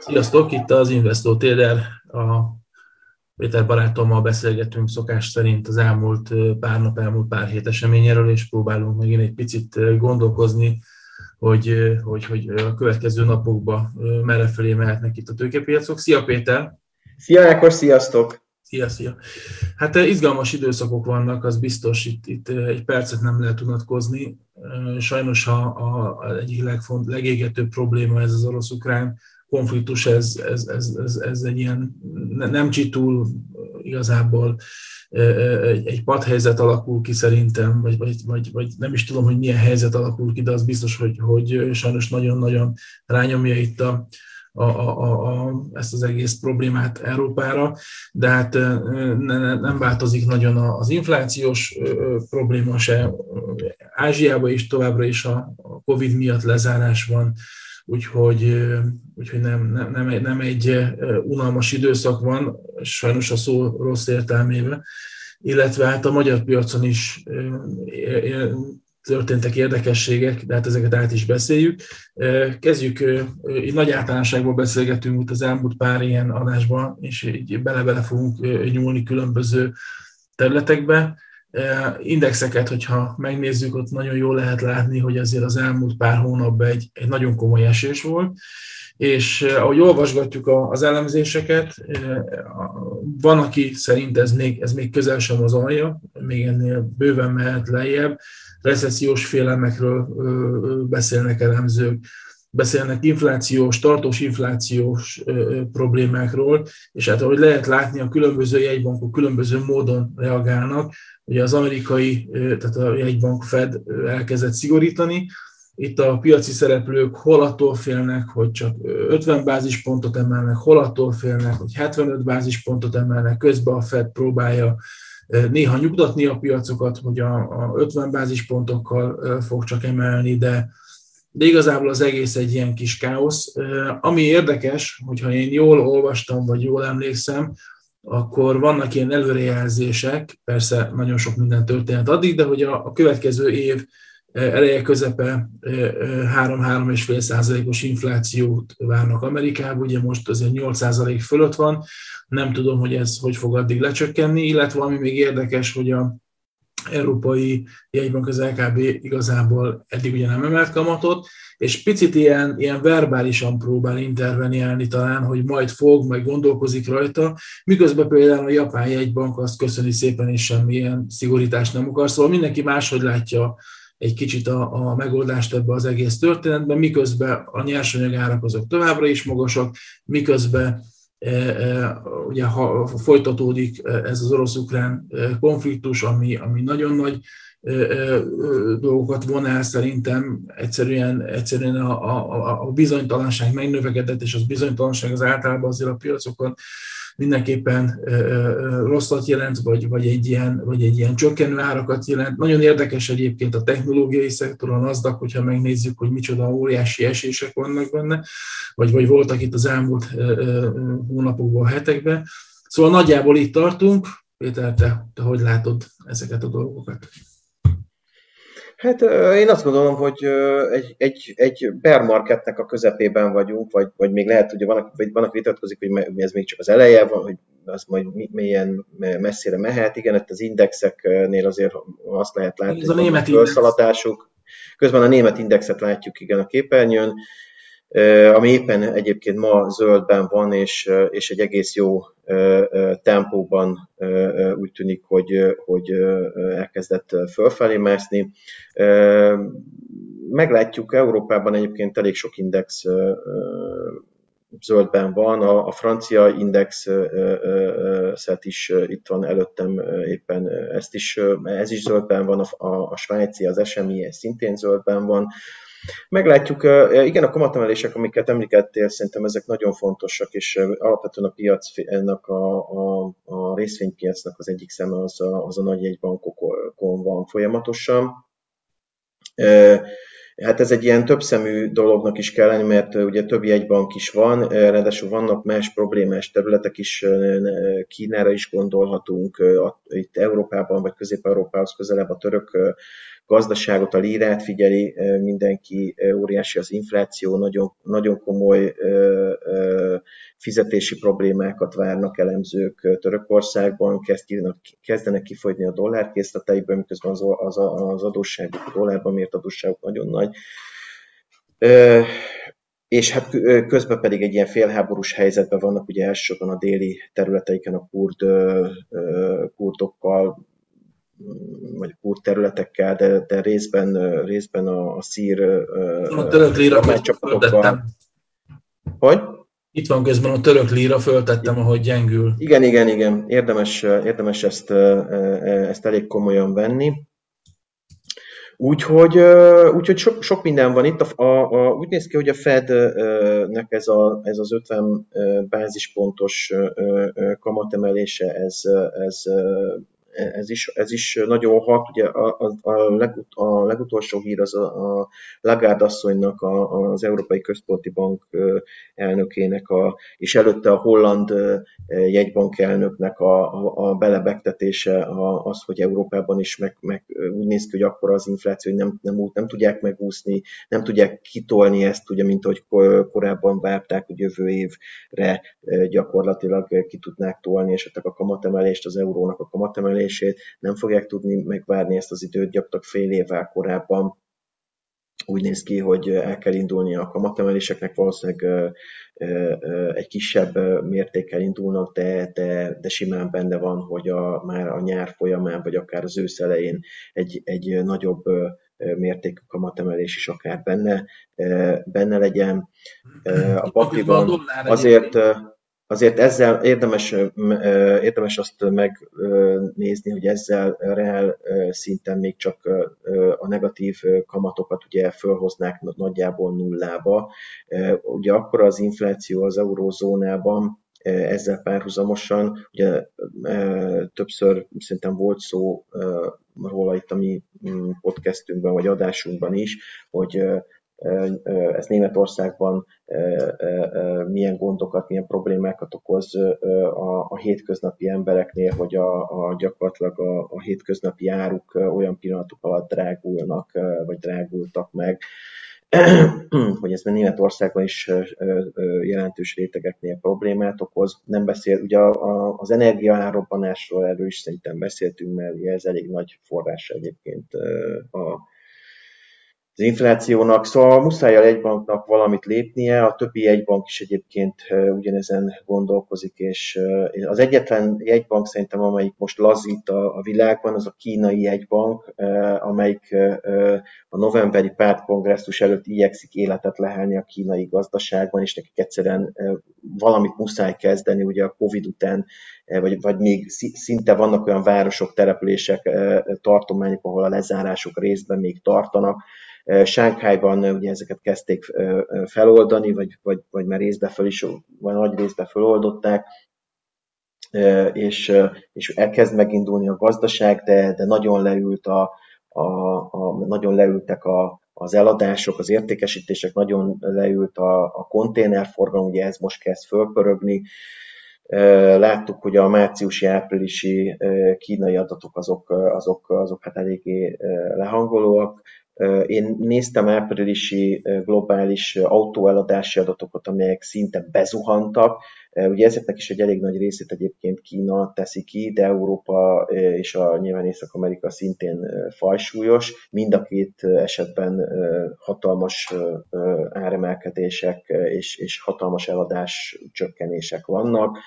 Sziasztok, itt az Investor Trader, a Péter barátommal beszélgetünk szokás szerint az elmúlt pár nap, elmúlt pár hét eseményéről, és próbálunk megint egy picit gondolkozni, hogy, hogy, hogy a következő napokban merre felé mehetnek itt a tőkepiacok. Szia Péter! Szia Ákos, sziasztok! Szia, szia! Hát izgalmas időszakok vannak, az biztos, itt, itt egy percet nem lehet unatkozni. Sajnos a, a, a egyik legfont, legégetőbb probléma ez az orosz-ukrán konfliktus, ez, ez, ez, ez, ez egy ilyen nem csitul igazából egy, egy padhelyzet alakul ki szerintem, vagy, vagy, vagy, vagy nem is tudom, hogy milyen helyzet alakul ki, de az biztos, hogy, hogy sajnos nagyon-nagyon rányomja itt a, a, a, a, ezt az egész problémát Európára, de hát ne, nem változik nagyon az inflációs probléma se. Ázsiában is továbbra is a COVID miatt lezárás van, úgyhogy, úgyhogy nem, nem, nem, egy, nem egy unalmas időszak van, sajnos a szó rossz értelmében, illetve hát a magyar piacon is történtek érdekességek, de hát ezeket át is beszéljük. Kezdjük, így nagy általánosságban beszélgetünk itt az elmúlt pár ilyen adásban, és így bele-bele fogunk nyúlni különböző területekbe. Indexeket, hogyha megnézzük, ott nagyon jól lehet látni, hogy azért az elmúlt pár hónapban egy, egy nagyon komoly esés volt, és ahogy olvasgatjuk az elemzéseket, van, aki szerint ez még, ez még közel sem az alja, még ennél bőven mehet lejjebb, recessziós félelmekről beszélnek elemzők, beszélnek inflációs, tartós inflációs problémákról, és hát ahogy lehet látni, a különböző jegybankok különböző módon reagálnak. Ugye az amerikai, tehát a jegybank Fed elkezdett szigorítani, itt a piaci szereplők hol attól félnek, hogy csak 50 bázispontot emelnek, hol attól félnek, hogy 75 bázispontot emelnek, közben a Fed próbálja néha nyugtatni a piacokat, hogy a, a 50 bázispontokkal fog csak emelni, de, de igazából az egész egy ilyen kis káosz. Ami érdekes, hogyha én jól olvastam, vagy jól emlékszem, akkor vannak ilyen előrejelzések, persze nagyon sok minden történt addig, de hogy a, a következő év eleje közepe 3-3,5 százalékos inflációt várnak Amerikában, ugye most azért 8 százalék fölött van, nem tudom, hogy ez hogy fog addig lecsökkenni, illetve ami még érdekes, hogy a európai jegybank az LKB igazából eddig ugye nem emelt kamatot, és picit ilyen, ilyen verbálisan próbál interveniálni talán, hogy majd fog, majd gondolkozik rajta, miközben például a japán jegybank azt köszöni szépen, és semmilyen szigorítást nem akar, szóval mindenki máshogy látja egy kicsit a, a megoldást ebbe az egész történetben, miközben a nyersanyagárak azok továbbra is magasak, miközben ugye ha folytatódik ez az orosz-ukrán konfliktus, ami, ami nagyon nagy dolgokat von el, szerintem egyszerűen, egyszerűen a, a, a bizonytalanság megnövekedett, és az bizonytalanság az általában azért a piacokon mindenképpen rosszat jelent, vagy, vagy, egy ilyen, vagy egy ilyen csökkenő árakat jelent. Nagyon érdekes egyébként a technológiai szektoron azdak, hogyha megnézzük, hogy micsoda óriási esések vannak benne, vagy, vagy voltak itt az elmúlt hónapokban, hetekben. Szóval nagyjából itt tartunk. Péter, te, te hogy látod ezeket a dolgokat? Hát én azt gondolom, hogy egy, egy, egy bear marketnek a közepében vagyunk, vagy, vagy még lehet, hogy vannak, vagy vannak vitatkozik, hogy ez még csak az eleje van, hogy az majd milyen messzire mehet. Igen, itt az indexeknél azért azt lehet látni, hogy a német felszaladásuk. Közben a német indexet látjuk igen a képernyőn, ami éppen egyébként ma zöldben van, és, és egy egész jó tempóban úgy tűnik, hogy, hogy elkezdett fölfelé mászni. Meglátjuk, Európában egyébként elég sok index zöldben van, a, a francia indexet is itt van előttem éppen, ezt is, ez is zöldben van, a, a, a svájci, az SMI szintén zöldben van, Meglátjuk, igen, a kamatemelések, amiket említettél, szerintem ezek nagyon fontosak, és alapvetően a piacnak, a, a, a részvénypiacnak az egyik szeme az a, az a nagy jegybankokon van folyamatosan. Hát ez egy ilyen többszemű dolognak is kell lenni, mert ugye több jegybank is van, ráadásul vannak más problémás területek is, Kínára is gondolhatunk, itt Európában vagy Közép-Európához közelebb a török gazdaságot, a lírát figyeli mindenki, óriási az infláció, nagyon, nagyon komoly fizetési problémákat várnak elemzők Törökországban, kezdenek kifogyni a dollárkészleteiből, miközben az, az, az adósságuk, a dollárban mért adósságuk nagyon nagy. És hát közben pedig egy ilyen félháborús helyzetben vannak, ugye elsősorban a déli területeiken a kurd, kurdokkal, vagy kurd területekkel, de, de részben, részben a, a szír a török líra csapatokkal. Hogy? Itt van közben a török líra, föltettem, ahogy gyengül. Igen, igen, igen. Érdemes, érdemes ezt, ezt elég komolyan venni. Úgyhogy, úgyhogy sok, sok minden van itt. A, a, a, úgy néz ki, hogy a Fednek ez, a, ez az 50 bázispontos kamatemelése, ez, ez ez is, ez is nagyon hat. Ugye a, a, a, legut, a legutolsó hír az a, a Lagarde asszonynak, a, az Európai Központi Bank elnökének, a, és előtte a holland jegybank elnöknek a, a, a belebegtetése a, az, hogy Európában is meg, meg úgy néz ki, hogy akkor az infláció, hogy nem, nem, nem tudják megúszni, nem tudják kitolni ezt, ugye, mint ahogy korábban várták, hogy jövő évre gyakorlatilag ki tudnák tolni esetleg a kamatemelést, az eurónak a kamatemelést, emelését, nem fogják tudni megvárni ezt az időt, gyakorlatilag fél évvel korábban úgy néz ki, hogy el kell indulni a kamatemeléseknek, valószínűleg egy kisebb mértékkel indulnak, de, de, de simán benne van, hogy a, már a nyár folyamán, vagy akár az ősz elején egy, egy nagyobb mértékű kamatemelés is akár benne, benne legyen. A pakliban azért azért ezzel érdemes, érdemes azt megnézni, hogy ezzel reál szinten még csak a negatív kamatokat ugye fölhoznák nagyjából nullába. Ugye akkor az infláció az eurózónában ezzel párhuzamosan, ugye többször szerintem volt szó róla itt a mi mm, podcastünkben vagy adásunkban is, hogy ez Németországban milyen gondokat, milyen problémákat okoz a, a hétköznapi embereknél, hogy a, a gyakorlatilag a, a hétköznapi áruk olyan pillanatok alatt drágulnak, vagy drágultak meg, hogy ez Németországban is jelentős rétegeknél problémát okoz. Nem beszél, ugye az energia árobbanásról erről is szerintem beszéltünk, mert ez elég nagy forrása egyébként a az inflációnak, szóval muszáj a jegybanknak valamit lépnie, a többi jegybank is egyébként ugyanezen gondolkozik, és az egyetlen jegybank szerintem, amelyik most lazít a, a világban, az a kínai jegybank, amelyik a novemberi pártkongresszus előtt igyekszik életet lehelni a kínai gazdaságban, és nekik egyszerűen valamit muszáj kezdeni, ugye a Covid után, vagy, vagy még szinte vannak olyan városok, települések, tartományok, ahol a lezárások részben még tartanak, Sánkhájban ugye ezeket kezdték feloldani, vagy, vagy, vagy már részbe föl is, vagy nagy részbe feloldották, és, és elkezd megindulni a gazdaság, de, de nagyon leült a, a, a, nagyon leültek a, az eladások, az értékesítések, nagyon leült a, a konténerforgalom, ugye ez most kezd fölpörögni. Láttuk, hogy a márciusi-áprilisi kínai adatok azok, azok, azok hát eléggé lehangolóak. Én néztem áprilisi globális autóeladási adatokat, amelyek szinte bezuhantak. Ugye ezeknek is egy elég nagy részét egyébként Kína teszi ki, de Európa és a nyilván Észak-Amerika szintén fajsúlyos. Mind a két esetben hatalmas áremelkedések és, és hatalmas eladás csökkenések vannak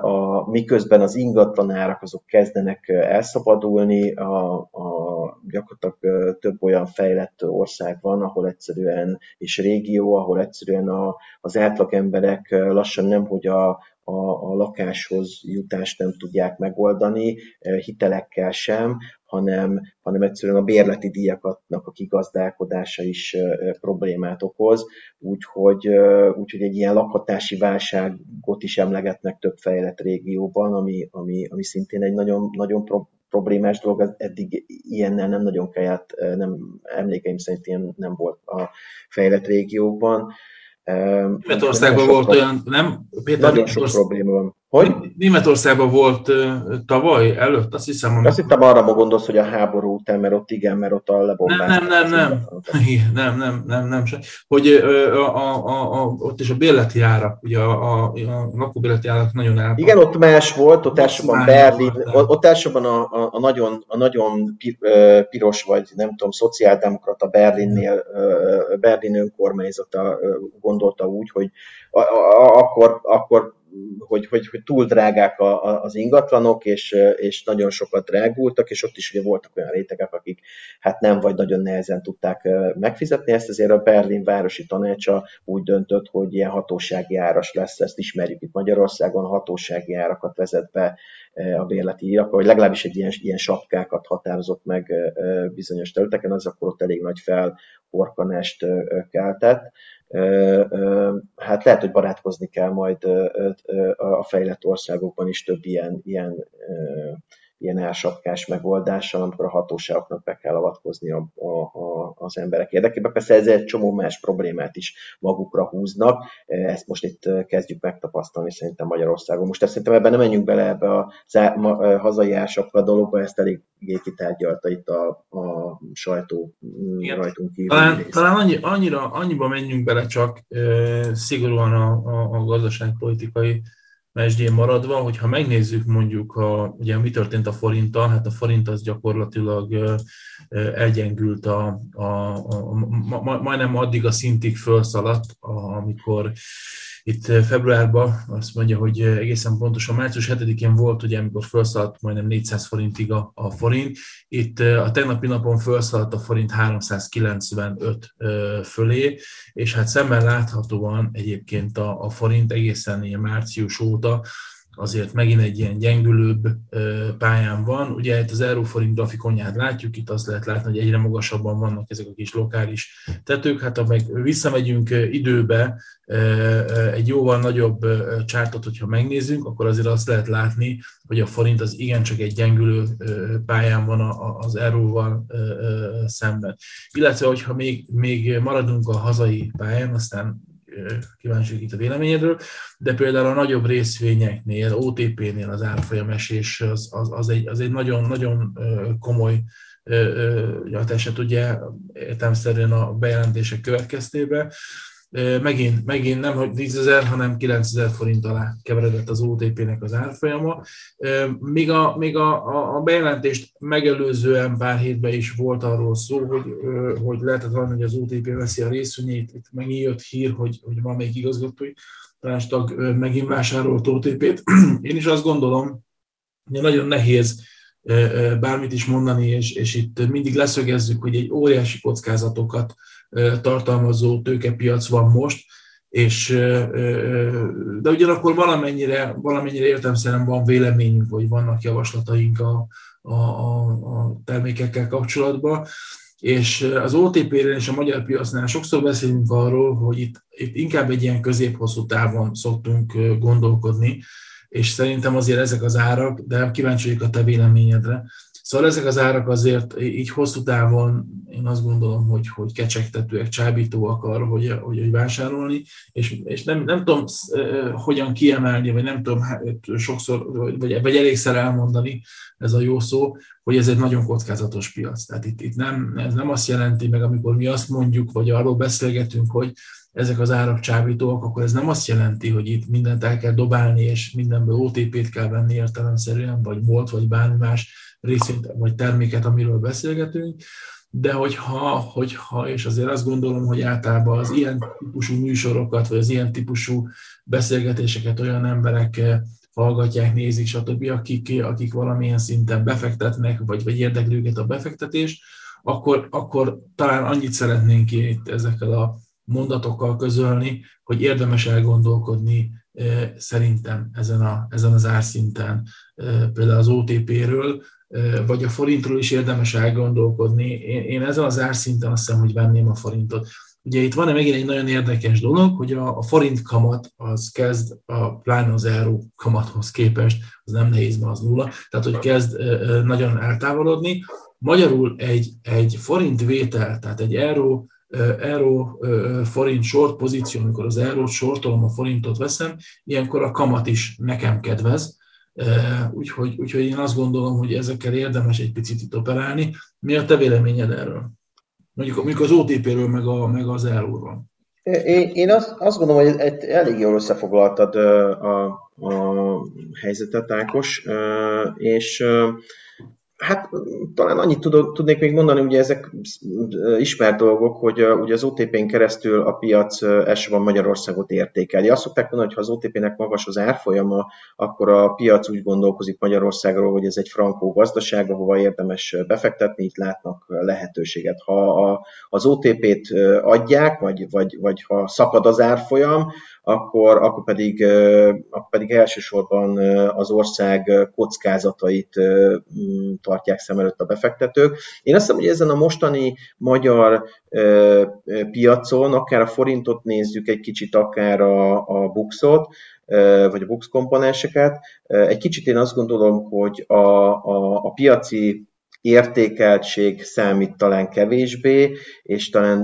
a, miközben az ingatlanárak azok kezdenek elszabadulni, a, a, gyakorlatilag több olyan fejlett ország van, ahol egyszerűen, és régió, ahol egyszerűen a, az átlag emberek lassan nem, hogy a, a, a lakáshoz jutást nem tudják megoldani, hitelekkel sem, hanem, hanem egyszerűen a bérleti díjakatnak a kigazdálkodása is problémát okoz, úgyhogy, úgyhogy egy ilyen lakhatási válságot is emlegetnek több fejlett régióban, ami, ami, ami szintén egy nagyon, nagyon problémás dolog, eddig ilyennel nem nagyon kellett, nem, emlékeim szerint ilyen nem volt a fejlett régiókban. Németországban volt olyan, nem? Péter, nagyon sok probléma van. Hogy? Németországban volt tavaly előtt, azt hiszem. Amikor... Azt hittem arra ma gondolsz, hogy a háború után, mert ott igen, mert ott a lebombás. Nem, nem, nem, nem. nem, nem, nem, nem, sem. Hogy a, a, a, a, ott is a bérleti árak, ugye a, a, a lakóbérleti árak nagyon el. Igen, ott más volt, ott elsősorban Berlin, volt, ott elsősorban a, a, a, nagyon, a nagyon piros, vagy nem tudom, szociáldemokrata Berlinnél, Berlin önkormányzata gondolta úgy, hogy a, a, akkor, akkor hogy, hogy, hogy túl drágák a, a, az ingatlanok, és, és nagyon sokat drágultak, és ott is ugye voltak olyan rétegek, akik hát nem vagy nagyon nehezen tudták megfizetni ezt, ezért a Berlin Városi Tanácsa úgy döntött, hogy ilyen hatósági áras lesz, ezt ismerjük itt Magyarországon, hatósági árakat vezet be a bérleti írak, vagy legalábbis egy ilyen, ilyen sapkákat határozott meg bizonyos területeken, az akkor ott elég nagy felporkanást keltett hát lehet, hogy barátkozni kell majd a fejlett országokban is több ilyen, ilyen ilyen elsapkás megoldással, amikor a hatóságoknak be kell avatkozni a, a, a, az emberek érdekében. Persze ezzel egy csomó más problémát is magukra húznak, ezt most itt kezdjük megtapasztalni szerintem Magyarországon. Most ezt szerintem ebben nem menjünk bele ebbe a, a hazai elsapka dologba, ezt elég kitárgyalta itt a, a sajtó Igen. rajtunk kívül. Talán, talán annyi, annyira, annyiba menjünk bele csak e, szigorúan a, a, a gazdaságpolitikai mesdjén maradva, hogyha megnézzük mondjuk, a, ugye mi történt a forinttal, hát a forint az gyakorlatilag elgyengült a, a, a, a, majdnem addig a szintig felszaladt, amikor itt februárban azt mondja, hogy egészen pontosan március 7-én volt, ugye, amikor felszaladt majdnem 400 forintig a, a forint. Itt a tegnapi napon felszaladt a forint 395 fölé, és hát szemmel láthatóan egyébként a, a forint egészen ilyen március óta azért megint egy ilyen gyengülőbb pályán van. Ugye itt az euróforint grafikonját látjuk, itt azt lehet látni, hogy egyre magasabban vannak ezek a kis lokális tetők. Hát ha meg visszamegyünk időbe, egy jóval nagyobb csártot, hogyha megnézzünk, akkor azért azt lehet látni, hogy a forint az igencsak egy gyengülő pályán van az euróval szemben. Illetve, hogyha még, még maradunk a hazai pályán, aztán kíváncsi itt a véleményedről, de például a nagyobb részvényeknél, OTP-nél az árfolyam esés az, az, az, egy, az egy nagyon, nagyon komoly eset ugye értelmszerűen a bejelentések következtében megint, megint nem hogy 10 ezer, hanem 9 ezer forint alá keveredett az OTP-nek az árfolyama. Még a, még a, a, a bejelentést megelőzően pár hétben is volt arról szó, hogy, hogy lehetett valami, hogy az OTP veszi a részvényét. Itt megint jött hír, hogy, hogy valamelyik igazgatói tanástag megint vásárolt OTP-t. Én is azt gondolom, hogy nagyon nehéz bármit is mondani, és, és itt mindig leszögezzük, hogy egy óriási kockázatokat tartalmazó tőkepiac van most, és, de ugyanakkor valamennyire, valamennyire értelmszerűen van véleményünk, vagy vannak javaslataink a, a, a termékekkel kapcsolatban, és az OTP-ren és a magyar piacnál sokszor beszélünk arról, hogy itt, itt inkább egy ilyen középhosszú távon szoktunk gondolkodni, és szerintem azért ezek az árak, de kíváncsi vagyok a te véleményedre, Szóval ezek az árak azért így hosszú távon én azt gondolom, hogy, hogy kecsegtetőek, csábítóak arra, hogy, hogy, hogy vásárolni, és, és nem, nem tudom hogyan kiemelni, vagy nem tudom sokszor, vagy, vagy elégszer elmondani, ez a jó szó, hogy ez egy nagyon kockázatos piac. Tehát itt, itt nem, ez nem azt jelenti meg, amikor mi azt mondjuk, vagy arról beszélgetünk, hogy ezek az árak csábítóak, akkor ez nem azt jelenti, hogy itt mindent el kell dobálni, és mindenből OTP-t kell venni értelemszerűen, vagy volt, vagy bármi más részét, vagy terméket, amiről beszélgetünk, de hogyha, hogyha, és azért azt gondolom, hogy általában az ilyen típusú műsorokat, vagy az ilyen típusú beszélgetéseket olyan emberek eh, hallgatják, nézik, stb., akik, akik valamilyen szinten befektetnek, vagy, vagy érdekli őket a befektetés, akkor, akkor talán annyit szeretnénk itt ezekkel a mondatokkal közölni, hogy érdemes elgondolkodni eh, szerintem ezen, a, ezen az árszinten, eh, például az OTP-ről, vagy a forintról is érdemes elgondolkodni. Én, én ezen az árszinten azt hiszem, hogy venném a forintot. Ugye itt van megint egy nagyon érdekes dolog, hogy a, a forint kamat az kezd, a pláne az euró kamathoz képest, az nem nehéz, mert az nulla, tehát hogy kezd nagyon eltávolodni. Magyarul egy, egy forint vétel, tehát egy euró euró forint short pozíció, amikor az eurót sortolom, a forintot veszem, ilyenkor a kamat is nekem kedvez, úgyhogy, úgyhogy én azt gondolom, hogy ezekkel érdemes egy picit itt operálni. Mi a te véleményed erről? Mondjuk, mondjuk az OTP-ről, meg, a, meg az euróról. Én, én azt, azt gondolom, hogy egy, elég jól összefoglaltad a, a helyzetet, Ákos, és Hát talán annyit tudnék még mondani, ugye ezek ismert dolgok, hogy ugye az OTP-n keresztül a piac uh, elsősorban Magyarországot értékeli. Azt szokták mondani, hogy ha az OTP-nek magas az árfolyama, akkor a piac úgy gondolkozik Magyarországról, hogy ez egy frankó gazdaság, ahova érdemes befektetni, itt látnak lehetőséget. Ha az OTP-t adják, vagy, vagy, vagy ha szakad az árfolyam, akkor, akkor, pedig, akkor pedig elsősorban az ország kockázatait tartják szem előtt a befektetők. Én azt hiszem, hogy ezen a mostani magyar piacon, akár a forintot nézzük egy kicsit, akár a, a buxot, vagy a bux komponenseket, egy kicsit én azt gondolom, hogy a, a, a piaci értékeltség számít talán kevésbé, és talán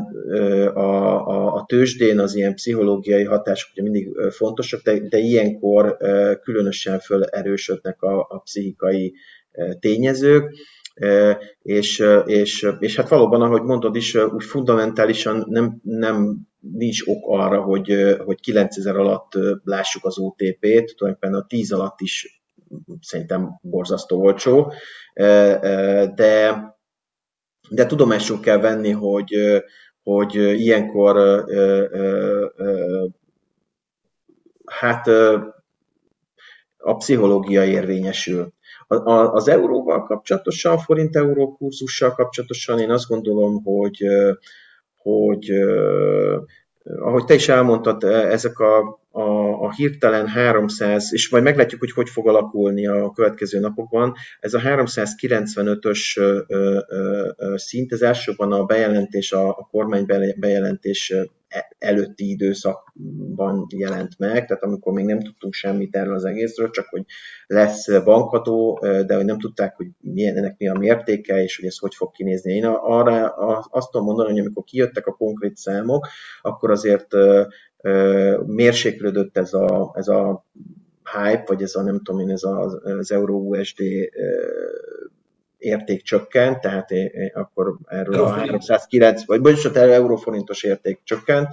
a, a, a tőzsdén az ilyen pszichológiai hatások ugye mindig fontosak, de, de ilyenkor különösen felerősödnek a, a pszichikai tényezők, és, és, és hát valóban, ahogy mondod is, úgy fundamentálisan nem, nem nincs ok arra, hogy, hogy 9000 alatt lássuk az OTP-t, tulajdonképpen a 10 alatt is szerintem borzasztó olcsó, de, de tudomásul kell venni, hogy, hogy ilyenkor hát a pszichológia érvényesül. Az euróval kapcsolatosan, forint-euró kurzussal kapcsolatosan én azt gondolom, hogy, hogy ahogy te is elmondtad, ezek a a, a hirtelen 300, és majd meglátjuk, hogy hogy fog alakulni a következő napokban. Ez a 395-ös szint, ez elsőban a bejelentés, a, a kormány bejelentés e, előtti időszakban jelent meg, tehát amikor még nem tudtunk semmit erről az egészről, csak hogy lesz bankadó, de hogy nem tudták, hogy milyen, ennek mi a mértéke, és hogy ez hogy fog kinézni. Én arra azt tudom mondani, hogy amikor kijöttek a konkrét számok, akkor azért mérséklődött ez a, ez a hype, vagy ez a nem tudom én, ez az, az Euro-USD érték csökkent, tehát én, én akkor erről a 309, vagy bocsánat, euróforintos érték csökkent,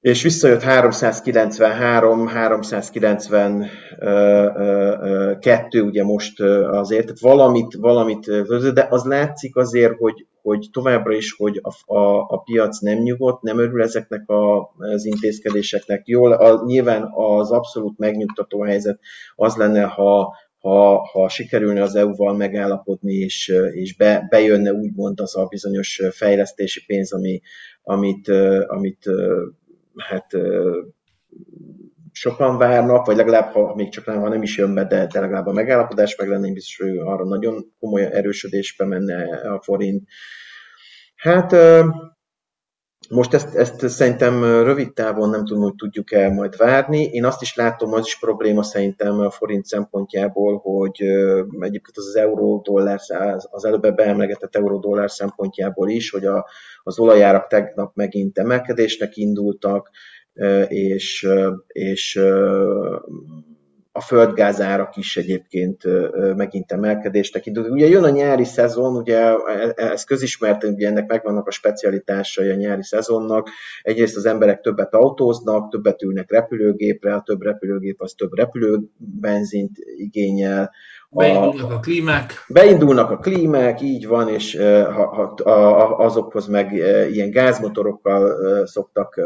és visszajött 393, 392 ugye most azért, tehát valamit, valamit, de az látszik azért, hogy, hogy továbbra is, hogy a, a, a piac nem nyugodt, nem örül ezeknek a, az intézkedéseknek. Jól, a, nyilván az abszolút megnyugtató helyzet az lenne, ha, ha, ha sikerülne az EU-val megállapodni, és, és be, bejönne úgymond az a bizonyos fejlesztési pénz, ami, amit, amit hát sokan várnak, vagy legalább, ha még csak nem, ha nem is jön be, de, de legalább a megállapodás meg lenne, biztos, hogy arra nagyon komoly erősödésbe menne a forint. Hát most ezt, ezt szerintem rövid távon nem tudom, hogy tudjuk-e majd várni. Én azt is látom, az is probléma szerintem a forint szempontjából, hogy egyébként az, az euró-dollár, az előbb beemlegetett euró-dollár szempontjából is, hogy a, az olajárak tegnap megint emelkedésnek indultak, és, és a földgázárak is egyébként megint emelkedést tekintünk. Ugye jön a nyári szezon, ugye e, e, ez közismert, ugye ennek megvannak a specialitásai a nyári szezonnak. Egyrészt az emberek többet autóznak, többet ülnek repülőgépre, a több repülőgép az több repülőbenzint igényel, Beindulnak a, klímák. Beindulnak a klímák, így van, és ha, ha, azokhoz meg ilyen gázmotorokkal szoktak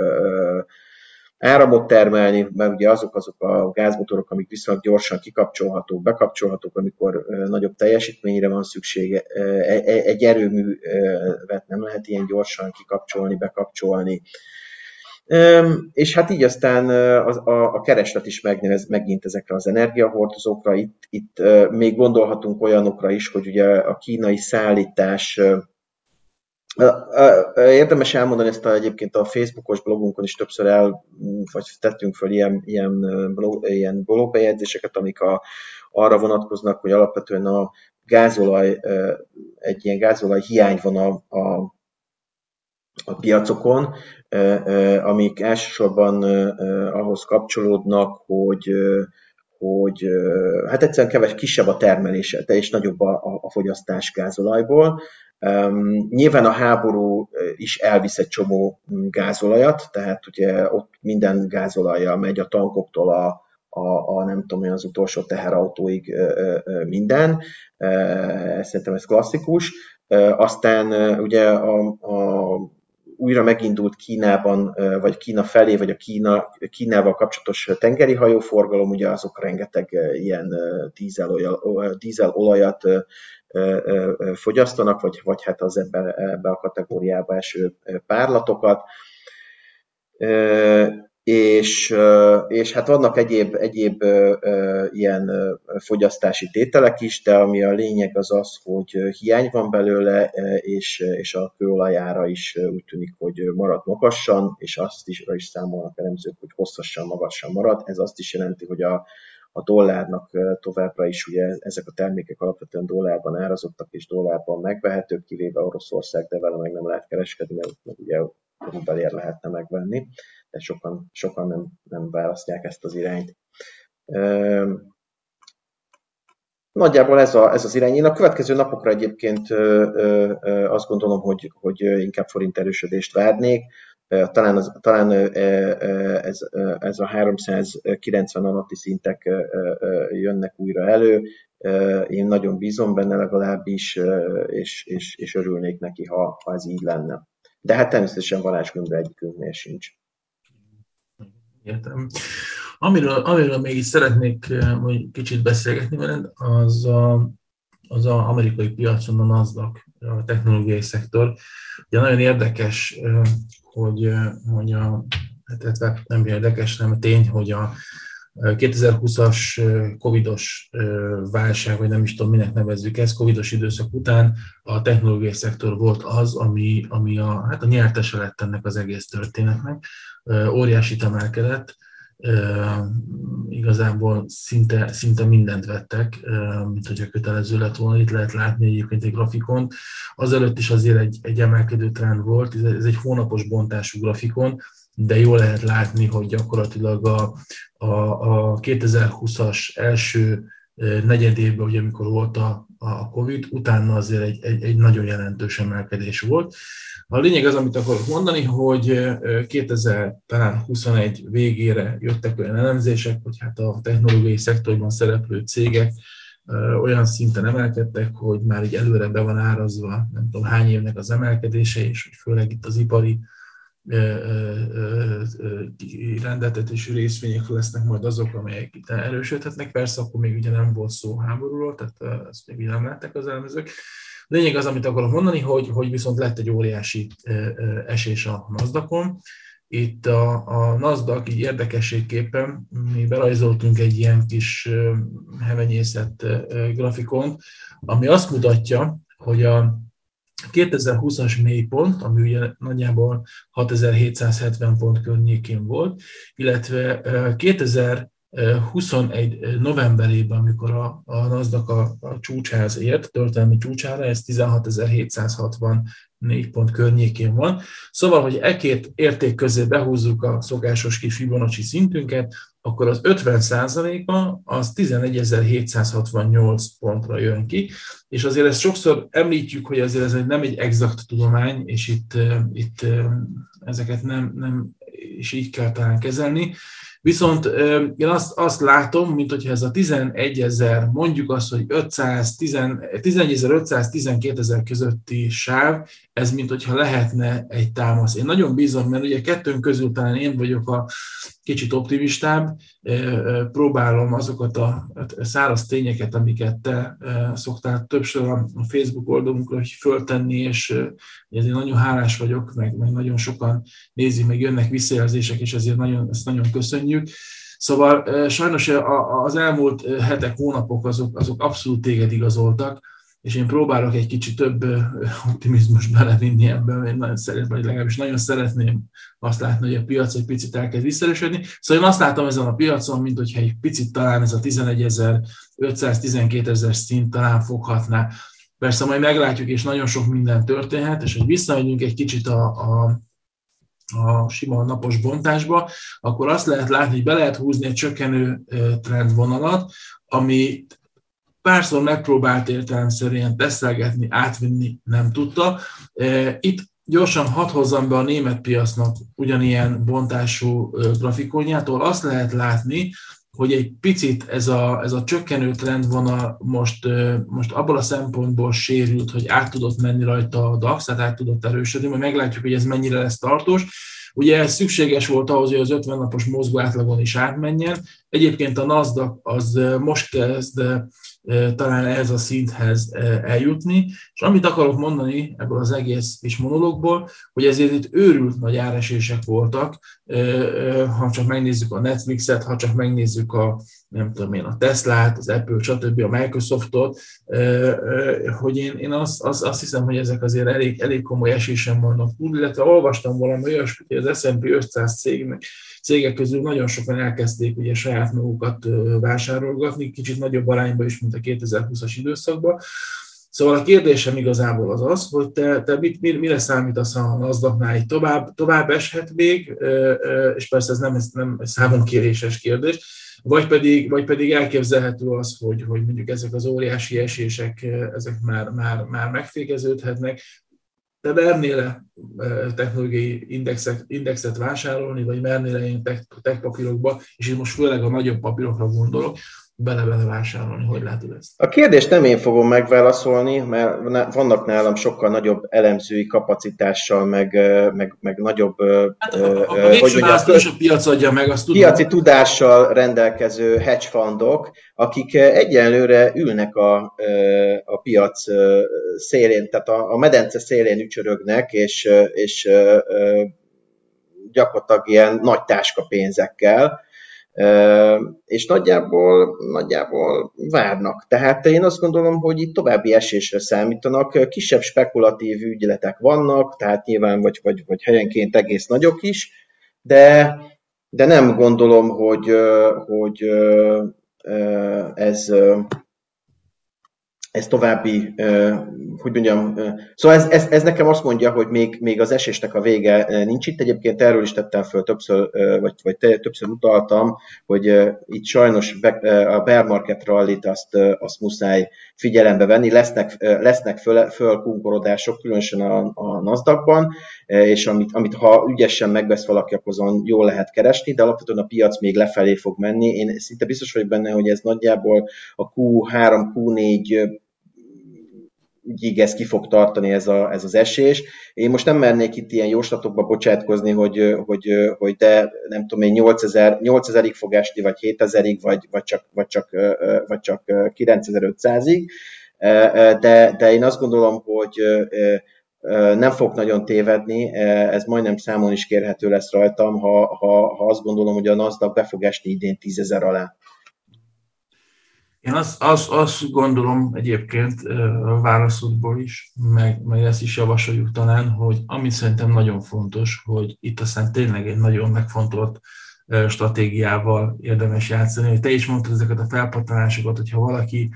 áramot termelni, mert ugye azok azok a gázmotorok, amik viszonylag gyorsan kikapcsolhatók, bekapcsolhatók, amikor nagyobb teljesítményre van szüksége. E, e, egy erőművet nem lehet ilyen gyorsan kikapcsolni, bekapcsolni. És hát így aztán a, kereslet is megnevez megint ezekre az energiahordozókra. Itt, itt még gondolhatunk olyanokra is, hogy ugye a kínai szállítás Érdemes elmondani ezt a, egyébként a Facebookos blogunkon is többször el, vagy tettünk föl ilyen, ilyen, blog, ilyen blogbejegyzéseket, amik a, arra vonatkoznak, hogy alapvetően a gázolaj, egy ilyen gázolaj hiány van a, a a piacokon, amik elsősorban ahhoz kapcsolódnak, hogy hogy hát egyszerűen keves, kisebb a termelése, és nagyobb a, a fogyasztás gázolajból. Um, nyilván a háború is elvisz egy csomó gázolajat, tehát ugye ott minden gázolaja megy a tankoktól a, a, a nem tudom, az utolsó teherautóig minden. Szerintem ez klasszikus. Aztán ugye a, a újra megindult Kínában, vagy Kína felé, vagy a Kína, Kínával kapcsolatos tengeri hajóforgalom, ugye azok rengeteg ilyen dízelolajat fogyasztanak, vagy, vagy hát az ebbe, ebbe a kategóriába eső párlatokat és, és hát vannak egyéb, egyéb ilyen fogyasztási tételek is, de ami a lényeg az az, hogy hiány van belőle, és, és a kőolajára is úgy tűnik, hogy marad magassan, és azt is, is számolnak elemzők, hogy hosszasan, magasan marad. Ez azt is jelenti, hogy a, a dollárnak továbbra is ugye ezek a termékek alapvetően dollárban árazottak és dollárban megvehetők, kivéve Oroszország, de vele meg nem lehet kereskedni, mert meg ugye rubelért lehetne megvenni de sokan, sokan nem, nem választják ezt az irányt. Nagyjából ez, a, ez az irány. Én a következő napokra egyébként azt gondolom, hogy, hogy inkább forint erősödést várnék. Talán, az, talán ez, ez a 390 alatti szintek jönnek újra elő. Én nagyon bízom benne legalábbis, és, és, és örülnék neki, ha, ha ez így lenne. De hát természetesen varázsgömbbe egyikünknél sincs. Értem. Amiről, amiről még szeretnék hogy kicsit beszélgetni veled, az a, az a amerikai piacon a NASDAQ, a technológiai szektor. Ugye nagyon érdekes, hogy, hogy a, hát nem érdekes, nem tény, hogy a 2020-as covidos válság, vagy nem is tudom, minek nevezzük ezt, covidos időszak után a technológiai szektor volt az, ami, ami a, hát a nyertese lett ennek az egész történetnek. Óriási emelkedett, igazából szinte, szinte mindent vettek, mint hogyha kötelező lett volna. Itt lehet látni egyébként egy grafikon. Azelőtt is azért egy, egy emelkedő trend volt, ez egy hónapos bontású grafikon, de jól lehet látni, hogy gyakorlatilag a, a, a 2020-as első negyedében, ugye amikor volt a, a Covid, utána azért egy, egy, egy nagyon jelentős emelkedés volt. A lényeg az, amit akarok mondani, hogy 2021 végére jöttek olyan elemzések, hogy hát a technológiai szektorban szereplő cégek olyan szinten emelkedtek, hogy már így előre be van árazva, nem tudom hány évnek az emelkedése, és főleg itt az ipari rendeltetésű részvények lesznek majd azok, amelyek itt erősödhetnek. Persze akkor még ugye nem volt szó háborúról, tehát ezt még nem látták az elemzők. Lényeg az, amit akarok mondani, hogy, hogy viszont lett egy óriási esés a nasdaq Itt a, a NASDAQ így érdekességképpen mi berajzoltunk egy ilyen kis hevenyészet grafikont, ami azt mutatja, hogy a 2020-as mélypont, ami ugye nagyjából 6770 pont környékén volt, illetve 2021 novemberében, amikor a, a NASDAQ a, a csúcsához ért, történelmi csúcsára, ez 16.764 pont környékén van. Szóval, hogy e két érték közé behúzzuk a szokásos kis Fibonacci szintünket, akkor az 50 a az 11.768 pontra jön ki, és azért ezt sokszor említjük, hogy azért ez nem egy exakt tudomány, és itt, itt ezeket nem, nem és így kell talán kezelni, Viszont én azt, azt látom, mint hogyha ez a 11 ezer, mondjuk azt, hogy 500, 11 ezer, 500, 12 ezer közötti sáv, ez mint hogyha lehetne egy támasz. Én nagyon bízom, mert ugye kettőnk közül talán én vagyok a kicsit optimistább, próbálom azokat a száraz tényeket, amiket te szoktál többször a Facebook oldalunkra föltenni, és ezért nagyon hálás vagyok, meg, meg nagyon sokan nézik, meg jönnek visszajelzések, és ezért nagyon, ezt nagyon köszönjük. Szóval sajnos az elmúlt hetek, hónapok azok, azok abszolút téged igazoltak, és én próbálok egy kicsit több optimizmus belevinni ebbe, én nagyon szeretném, vagy legalábbis nagyon szeretném azt látni, hogy a piac egy picit elkezd visszaerősödni. Szóval én azt látom ezen a piacon, mint hogyha egy picit talán ez a 11 ezer, 512 ezer szint talán foghatná Persze majd meglátjuk, és nagyon sok minden történhet, és hogy visszamegyünk egy kicsit a, a, a sima napos bontásba, akkor azt lehet látni, hogy be lehet húzni egy csökkenő trendvonalat, ami párszor megpróbált értelemszerűen teszelgetni, átvinni, nem tudta. Itt gyorsan hadd hozzam be a német piacnak ugyanilyen bontású grafikonjától. Azt lehet látni, hogy egy picit ez a, ez a csökkenő trendvonal most, most abból a szempontból sérült, hogy át tudott menni rajta a DAX, tehát át tudott erősödni, majd meglátjuk, hogy ez mennyire lesz tartós. Ugye ez szükséges volt ahhoz, hogy az 50 napos mozgó átlagon is átmenjen. Egyébként a NASDAQ az most kezd talán ez a szinthez eljutni. És amit akarok mondani ebből az egész kis monológból, hogy ezért itt őrült nagy áresések voltak, ha csak megnézzük a Netflixet, ha csak megnézzük a, nem tudom én, a Teslát, az Apple, stb., a Microsoftot, hogy én, én azt, azt, azt hiszem, hogy ezek azért elég, elég komoly esésen vannak illetve olvastam valami olyasmit, hogy az S&P 500 cégnek cégek közül nagyon sokan elkezdték ugye saját magukat vásárolgatni, kicsit nagyobb arányban is, mint a 2020-as időszakban. Szóval a kérdésem igazából az az, hogy te, te mit, mire számítasz a nasdaq tovább, tovább eshet még, és persze ez nem, ez nem egy számon kéréses kérdés, vagy pedig, vagy pedig elképzelhető az, hogy, hogy mondjuk ezek az óriási esések, ezek már, már, már megfékeződhetnek, te mernél technológiai indexet, indexet vásárolni, vagy mernél ilyen tech, tech papírokba, és én most főleg a nagyobb papírokra gondolok, bele-bele vásárolni. Hogy látod ezt? A kérdést nem én fogom megválaszolni, mert vannak nálam sokkal nagyobb elemzői kapacitással, meg, meg, meg nagyobb hát, a, a, a hogy azt a piac adja meg, azt tudom. Piaci tudással rendelkező hedge fundok, akik egyenlőre ülnek a, a piac szélén, tehát a, a medence szélén ücsörögnek, és, és gyakorlatilag ilyen nagy táskapénzekkel, és nagyjából, nagyjából várnak. Tehát én azt gondolom, hogy itt további esésre számítanak. Kisebb spekulatív ügyletek vannak, tehát nyilván vagy, vagy, vagy helyenként egész nagyok is, de, de nem gondolom, hogy, hogy ez, ez további, hogy mondjam, szóval ez, ez, ez nekem azt mondja, hogy még, még az esésnek a vége nincs itt. Egyébként erről is tettem föl többször, vagy, vagy többször utaltam, hogy itt sajnos a bear market rallit azt, azt muszáj figyelembe venni. Lesznek, lesznek föl, fölkunkorodások, különösen a, a NASDAQ-ban, és amit, amit ha ügyesen megvesz valaki, akkor azon jól lehet keresni, de alapvetően a piac még lefelé fog menni. Én szinte biztos vagyok benne, hogy ez nagyjából a Q3, Q4 így ez ki fog tartani ez, a, ez az esés. Én most nem mernék itt ilyen jóslatokba bocsátkozni, hogy, hogy, hogy de nem tudom én 8000, 8000-ig fog esni, vagy 7000-ig, vagy, vagy, csak, vagy, csak, vagy csak 9500-ig, de, de én azt gondolom, hogy nem fog nagyon tévedni, ez majdnem számon is kérhető lesz rajtam, ha, ha, ha azt gondolom, hogy a NASDAQ be fog esni idén 10 alá. Én azt, azt, azt gondolom egyébként a válaszodból is, meg, meg ezt is javasoljuk talán, hogy ami szerintem nagyon fontos, hogy itt aztán tényleg egy nagyon megfontolt stratégiával érdemes játszani. Hogy te is mondtad ezeket a felpattanásokat, hogyha valaki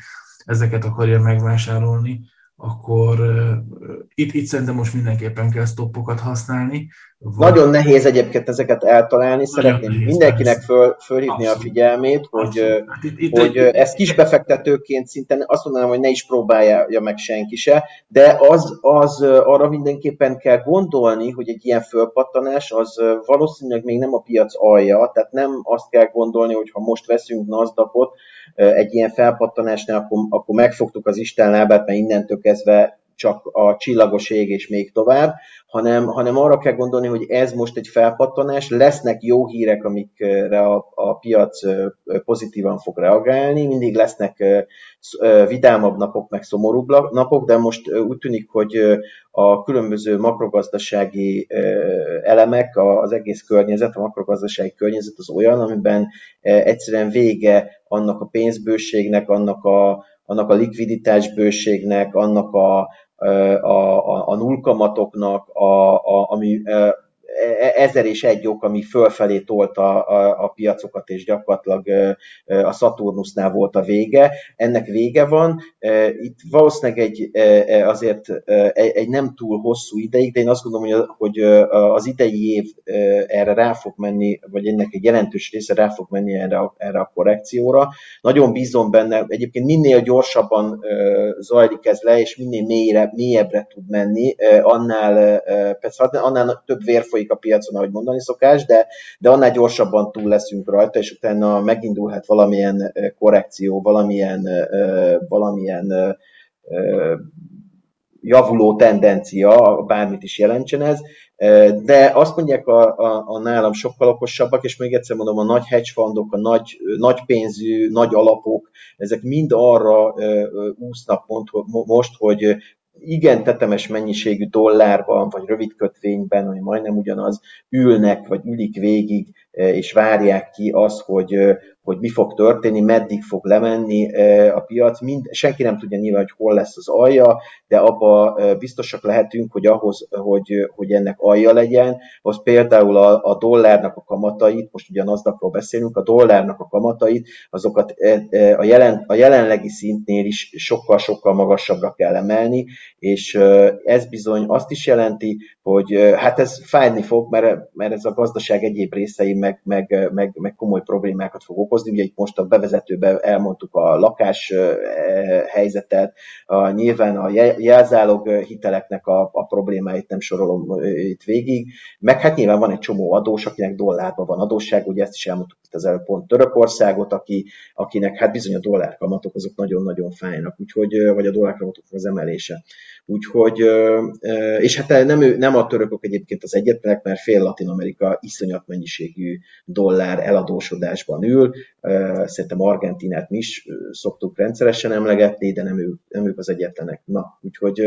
ezeket akarja megvásárolni, akkor itt, itt szerintem most mindenképpen kell stoppokat használni. Vagy... Nagyon nehéz egyébként ezeket eltalálni, szeretném nehéz, mindenkinek föl, fölhívni Abszolút. a figyelmét, hogy, hát itt, itt hogy egy... ezt kisbefektetőként szinten azt mondanám, hogy ne is próbálja meg senki se, de az, az arra mindenképpen kell gondolni, hogy egy ilyen fölpattanás az valószínűleg még nem a piac alja, tehát nem azt kell gondolni, hogy ha most veszünk nasdaq egy ilyen felpattanásnál, akkor, akkor megfogtuk az Isten lábát, mert innentől kezdve csak a csillagos ég és még tovább, hanem, hanem arra kell gondolni, hogy ez most egy felpattanás, lesznek jó hírek, amikre a, a piac pozitívan fog reagálni, mindig lesznek vidámabb napok, meg szomorúbb napok, de most úgy tűnik, hogy a különböző makrogazdasági elemek, az egész környezet, a makrogazdasági környezet az olyan, amiben egyszerűen vége annak a pénzbőségnek, annak a, annak a likviditásbőségnek, annak a, a, a, a nullkamatoknak, a, a, ami ezer és egy ok, ami fölfelé tolta a, a piacokat, és gyakorlatilag a Saturnusnál volt a vége. Ennek vége van. Itt valószínűleg egy, azért egy, nem túl hosszú ideig, de én azt gondolom, hogy az idei év erre rá fog menni, vagy ennek egy jelentős része rá fog menni erre a, erre a korrekcióra. Nagyon bízom benne, egyébként minél gyorsabban zajlik ez le, és minél mélyre, mélyebbre tud menni, annál, persze annál több vér folyik a piacon, ahogy mondani szokás, de, de annál gyorsabban túl leszünk rajta, és utána megindulhat valamilyen korrekció, valamilyen, valamilyen javuló tendencia, bármit is jelentsen ez, de azt mondják a, a, a nálam sokkal okosabbak, és még egyszer mondom, a nagy hedge fundok, a nagy, nagy pénzű, nagy alapok, ezek mind arra úsznak most, hogy igen tetemes mennyiségű dollárban, vagy rövid kötvényben, ami majdnem ugyanaz, ülnek, vagy ülik végig, és várják ki azt, hogy, hogy mi fog történni, meddig fog lemenni a piac. Mind, senki nem tudja nyilván, hogy hol lesz az alja, de abba biztosak lehetünk, hogy ahhoz, hogy, hogy ennek alja legyen, az például a, a dollárnak a kamatait, most ugyan aznapról beszélünk, a dollárnak a kamatait, azokat a, jelen, a jelenlegi szintnél is sokkal-sokkal magasabbra kell emelni, és ez bizony azt is jelenti, hogy hát ez fájni fog, mert, mert ez a gazdaság egyéb részei meg, meg, meg, meg komoly problémákat fog okozni. Ugye itt most a bevezetőben elmondtuk a lakás helyzetet, a, nyilván a jelzálog hiteleknek a, a problémáit nem sorolom itt végig, meg hát nyilván van egy csomó adós, akinek dollárban van adósság, ugye ezt is elmondtuk itt az előbb pont Törökországot, aki, akinek hát bizony a dollárkamatok azok nagyon-nagyon fájnak, úgyhogy, vagy a dollárkamatok az emelése. Úgyhogy, és hát nem, nem a törökök egyébként az egyetlenek, mert fél Latin Amerika iszonyat mennyiségű dollár eladósodásban ül. Szerintem Argentinát mi is szoktuk rendszeresen emlegetni, de nem, ő, nem ők az egyetlenek. Na, úgyhogy,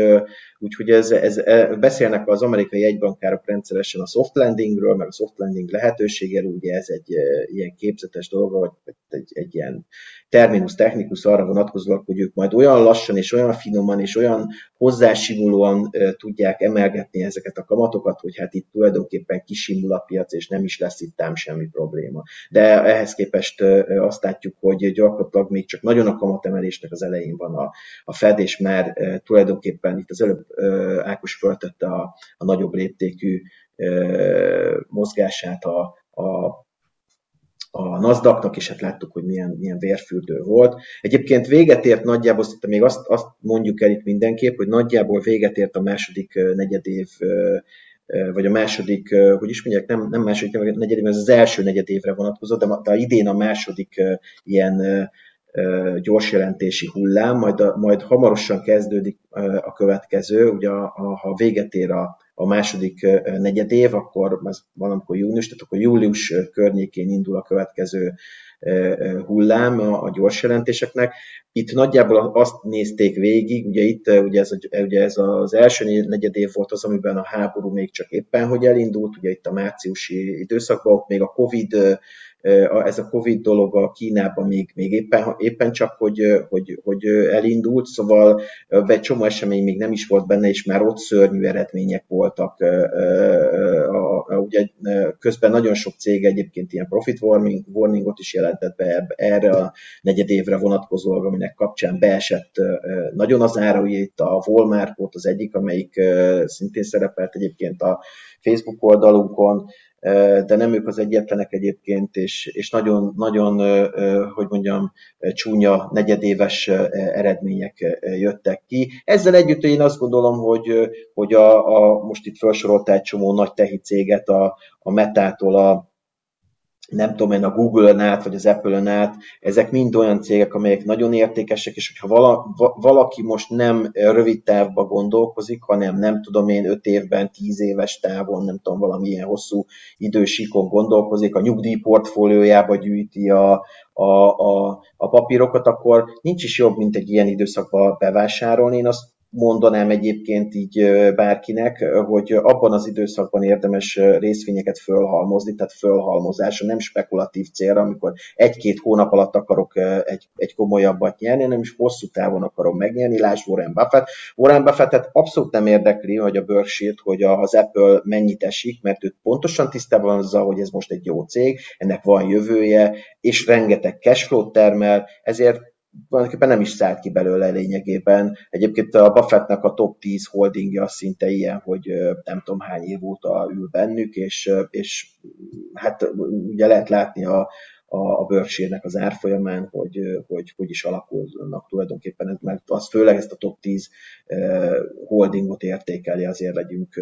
úgyhogy ez, ez, e, beszélnek az amerikai egybankárok rendszeresen a soft landingről, meg a soft landing lehetőségéről, ugye ez egy ilyen képzetes dolga, vagy egy, egy ilyen terminus technikus arra vonatkozóak, hogy ők majd olyan lassan és olyan finoman és olyan hozzásimulóan tudják emelgetni ezeket a kamatokat, hogy hát itt tulajdonképpen kisimul a piac, és nem is lesz itt ám semmi probléma. De ehhez képest azt látjuk, hogy gyakorlatilag még csak nagyon a kamatemelésnek az elején van a, a Fed, és már tulajdonképpen itt az előbb Ákos föltette a, a nagyobb léptékű mozgását a, a a NASDAQ-nak, és hát láttuk, hogy milyen, milyen vérfürdő volt. Egyébként véget ért nagyjából, szinte még azt, azt mondjuk el itt mindenképp, hogy nagyjából véget ért a második negyedév vagy a második, hogy is mondják, nem, nem második, nem negyedév, ez az első negyedévre vonatkozott, de, de idén a második ilyen gyors jelentési hullám, majd, a, majd hamarosan kezdődik a következő, ugye a, a, ha véget ér a, a második negyedév, akkor ez valamikor június, tehát akkor július környékén indul a következő hullám a gyors jelentéseknek. Itt nagyjából azt nézték végig, ugye itt ugye ez, ugye ez az első negyedév volt az, amiben a háború még csak éppen hogy elindult, ugye itt a márciusi időszakban, ott még a Covid ez a Covid dolog a Kínában még, még éppen, éppen csak, hogy, hogy, hogy elindult, szóval egy csomó esemény még nem is volt benne, és már ott szörnyű eredmények voltak. Ugye közben nagyon sok cég egyébként ilyen profit warning, warningot is jelentett be erre a negyedévre vonatkozólag, aminek kapcsán beesett nagyon az ára, ugye itt a Walmart volt az egyik, amelyik szintén szerepelt egyébként a Facebook oldalunkon, de nem ők az egyetlenek egyébként, és, és nagyon, nagyon, hogy mondjam, csúnya negyedéves eredmények jöttek ki. Ezzel együtt én azt gondolom, hogy, hogy a, a most itt felsorolt egy csomó nagy tehi céget, a, a Metától a, nem tudom én, a Google-ön át, vagy az Apple-ön át, ezek mind olyan cégek, amelyek nagyon értékesek, és hogyha vala, valaki most nem rövid távba gondolkozik, hanem nem tudom én, 5 évben, 10 éves távon, nem tudom, valamilyen hosszú idősíkon gondolkozik, a nyugdíjportfóliójába gyűjti a, a, a, a papírokat, akkor nincs is jobb, mint egy ilyen időszakban bevásárolni. Én azt mondanám egyébként így bárkinek, hogy abban az időszakban érdemes részvényeket fölhalmozni, tehát fölhalmozásra, nem spekulatív célra, amikor egy-két hónap alatt akarok egy, egy komolyabbat nyerni, nem is hosszú távon akarom megnyerni, lásd Warren Buffett. Warren Buffettet abszolút nem érdekli, hogy a Berkshire, hogy az Apple mennyit esik, mert ő pontosan tisztában van azzal, hogy ez most egy jó cég, ennek van jövője, és rengeteg cashflow termel, ezért tulajdonképpen nem is szállt ki belőle lényegében. Egyébként a Buffettnek a top 10 holdingja szinte ilyen, hogy nem tudom hány év óta ül bennük, és, és hát ugye lehet látni a, a, a Berkshire-nek az árfolyamán, hogy, hogy hogy is alakulnak tulajdonképpen, mert az főleg ezt a top 10 holdingot értékeli, azért legyünk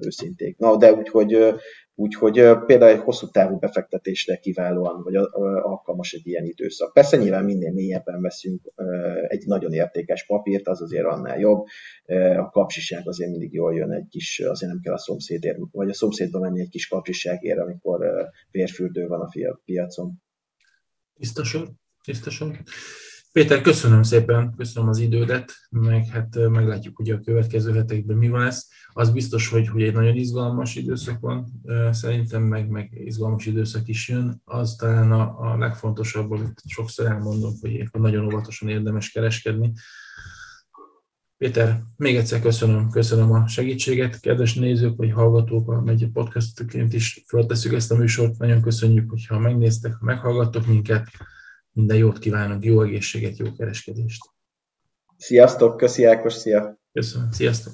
őszinték. Na, de úgyhogy Úgyhogy például egy hosszú távú befektetésre kiválóan, vagy alkalmas egy ilyen időszak. Persze nyilván minél mélyebben veszünk egy nagyon értékes papírt, az azért annál jobb. A kapcsiság azért mindig jól jön egy kis, azért nem kell a szomszédért, vagy a szomszédba menni egy kis kapcsiságért, amikor vérfürdő van a piacon. Tisztasan, tisztasan. Péter, köszönöm szépen, köszönöm az idődet, meg hát meglátjuk, hogy a következő hetekben mi van ez. Az biztos, hogy, hogy egy nagyon izgalmas időszak van, szerintem meg, meg izgalmas időszak is jön. Az talán a, a legfontosabb, amit sokszor elmondom, hogy ilyenkor nagyon óvatosan érdemes kereskedni. Péter, még egyszer köszönöm, köszönöm a segítséget, kedves nézők vagy hallgatók, a Megy podcastként is föltesszük ezt a műsort. Nagyon köszönjük, hogyha megnéztek, ha meghallgattok minket minden jót kívánok, jó egészséget, jó kereskedést. Sziasztok, köszi Ákos, szia! Köszönöm, sziasztok!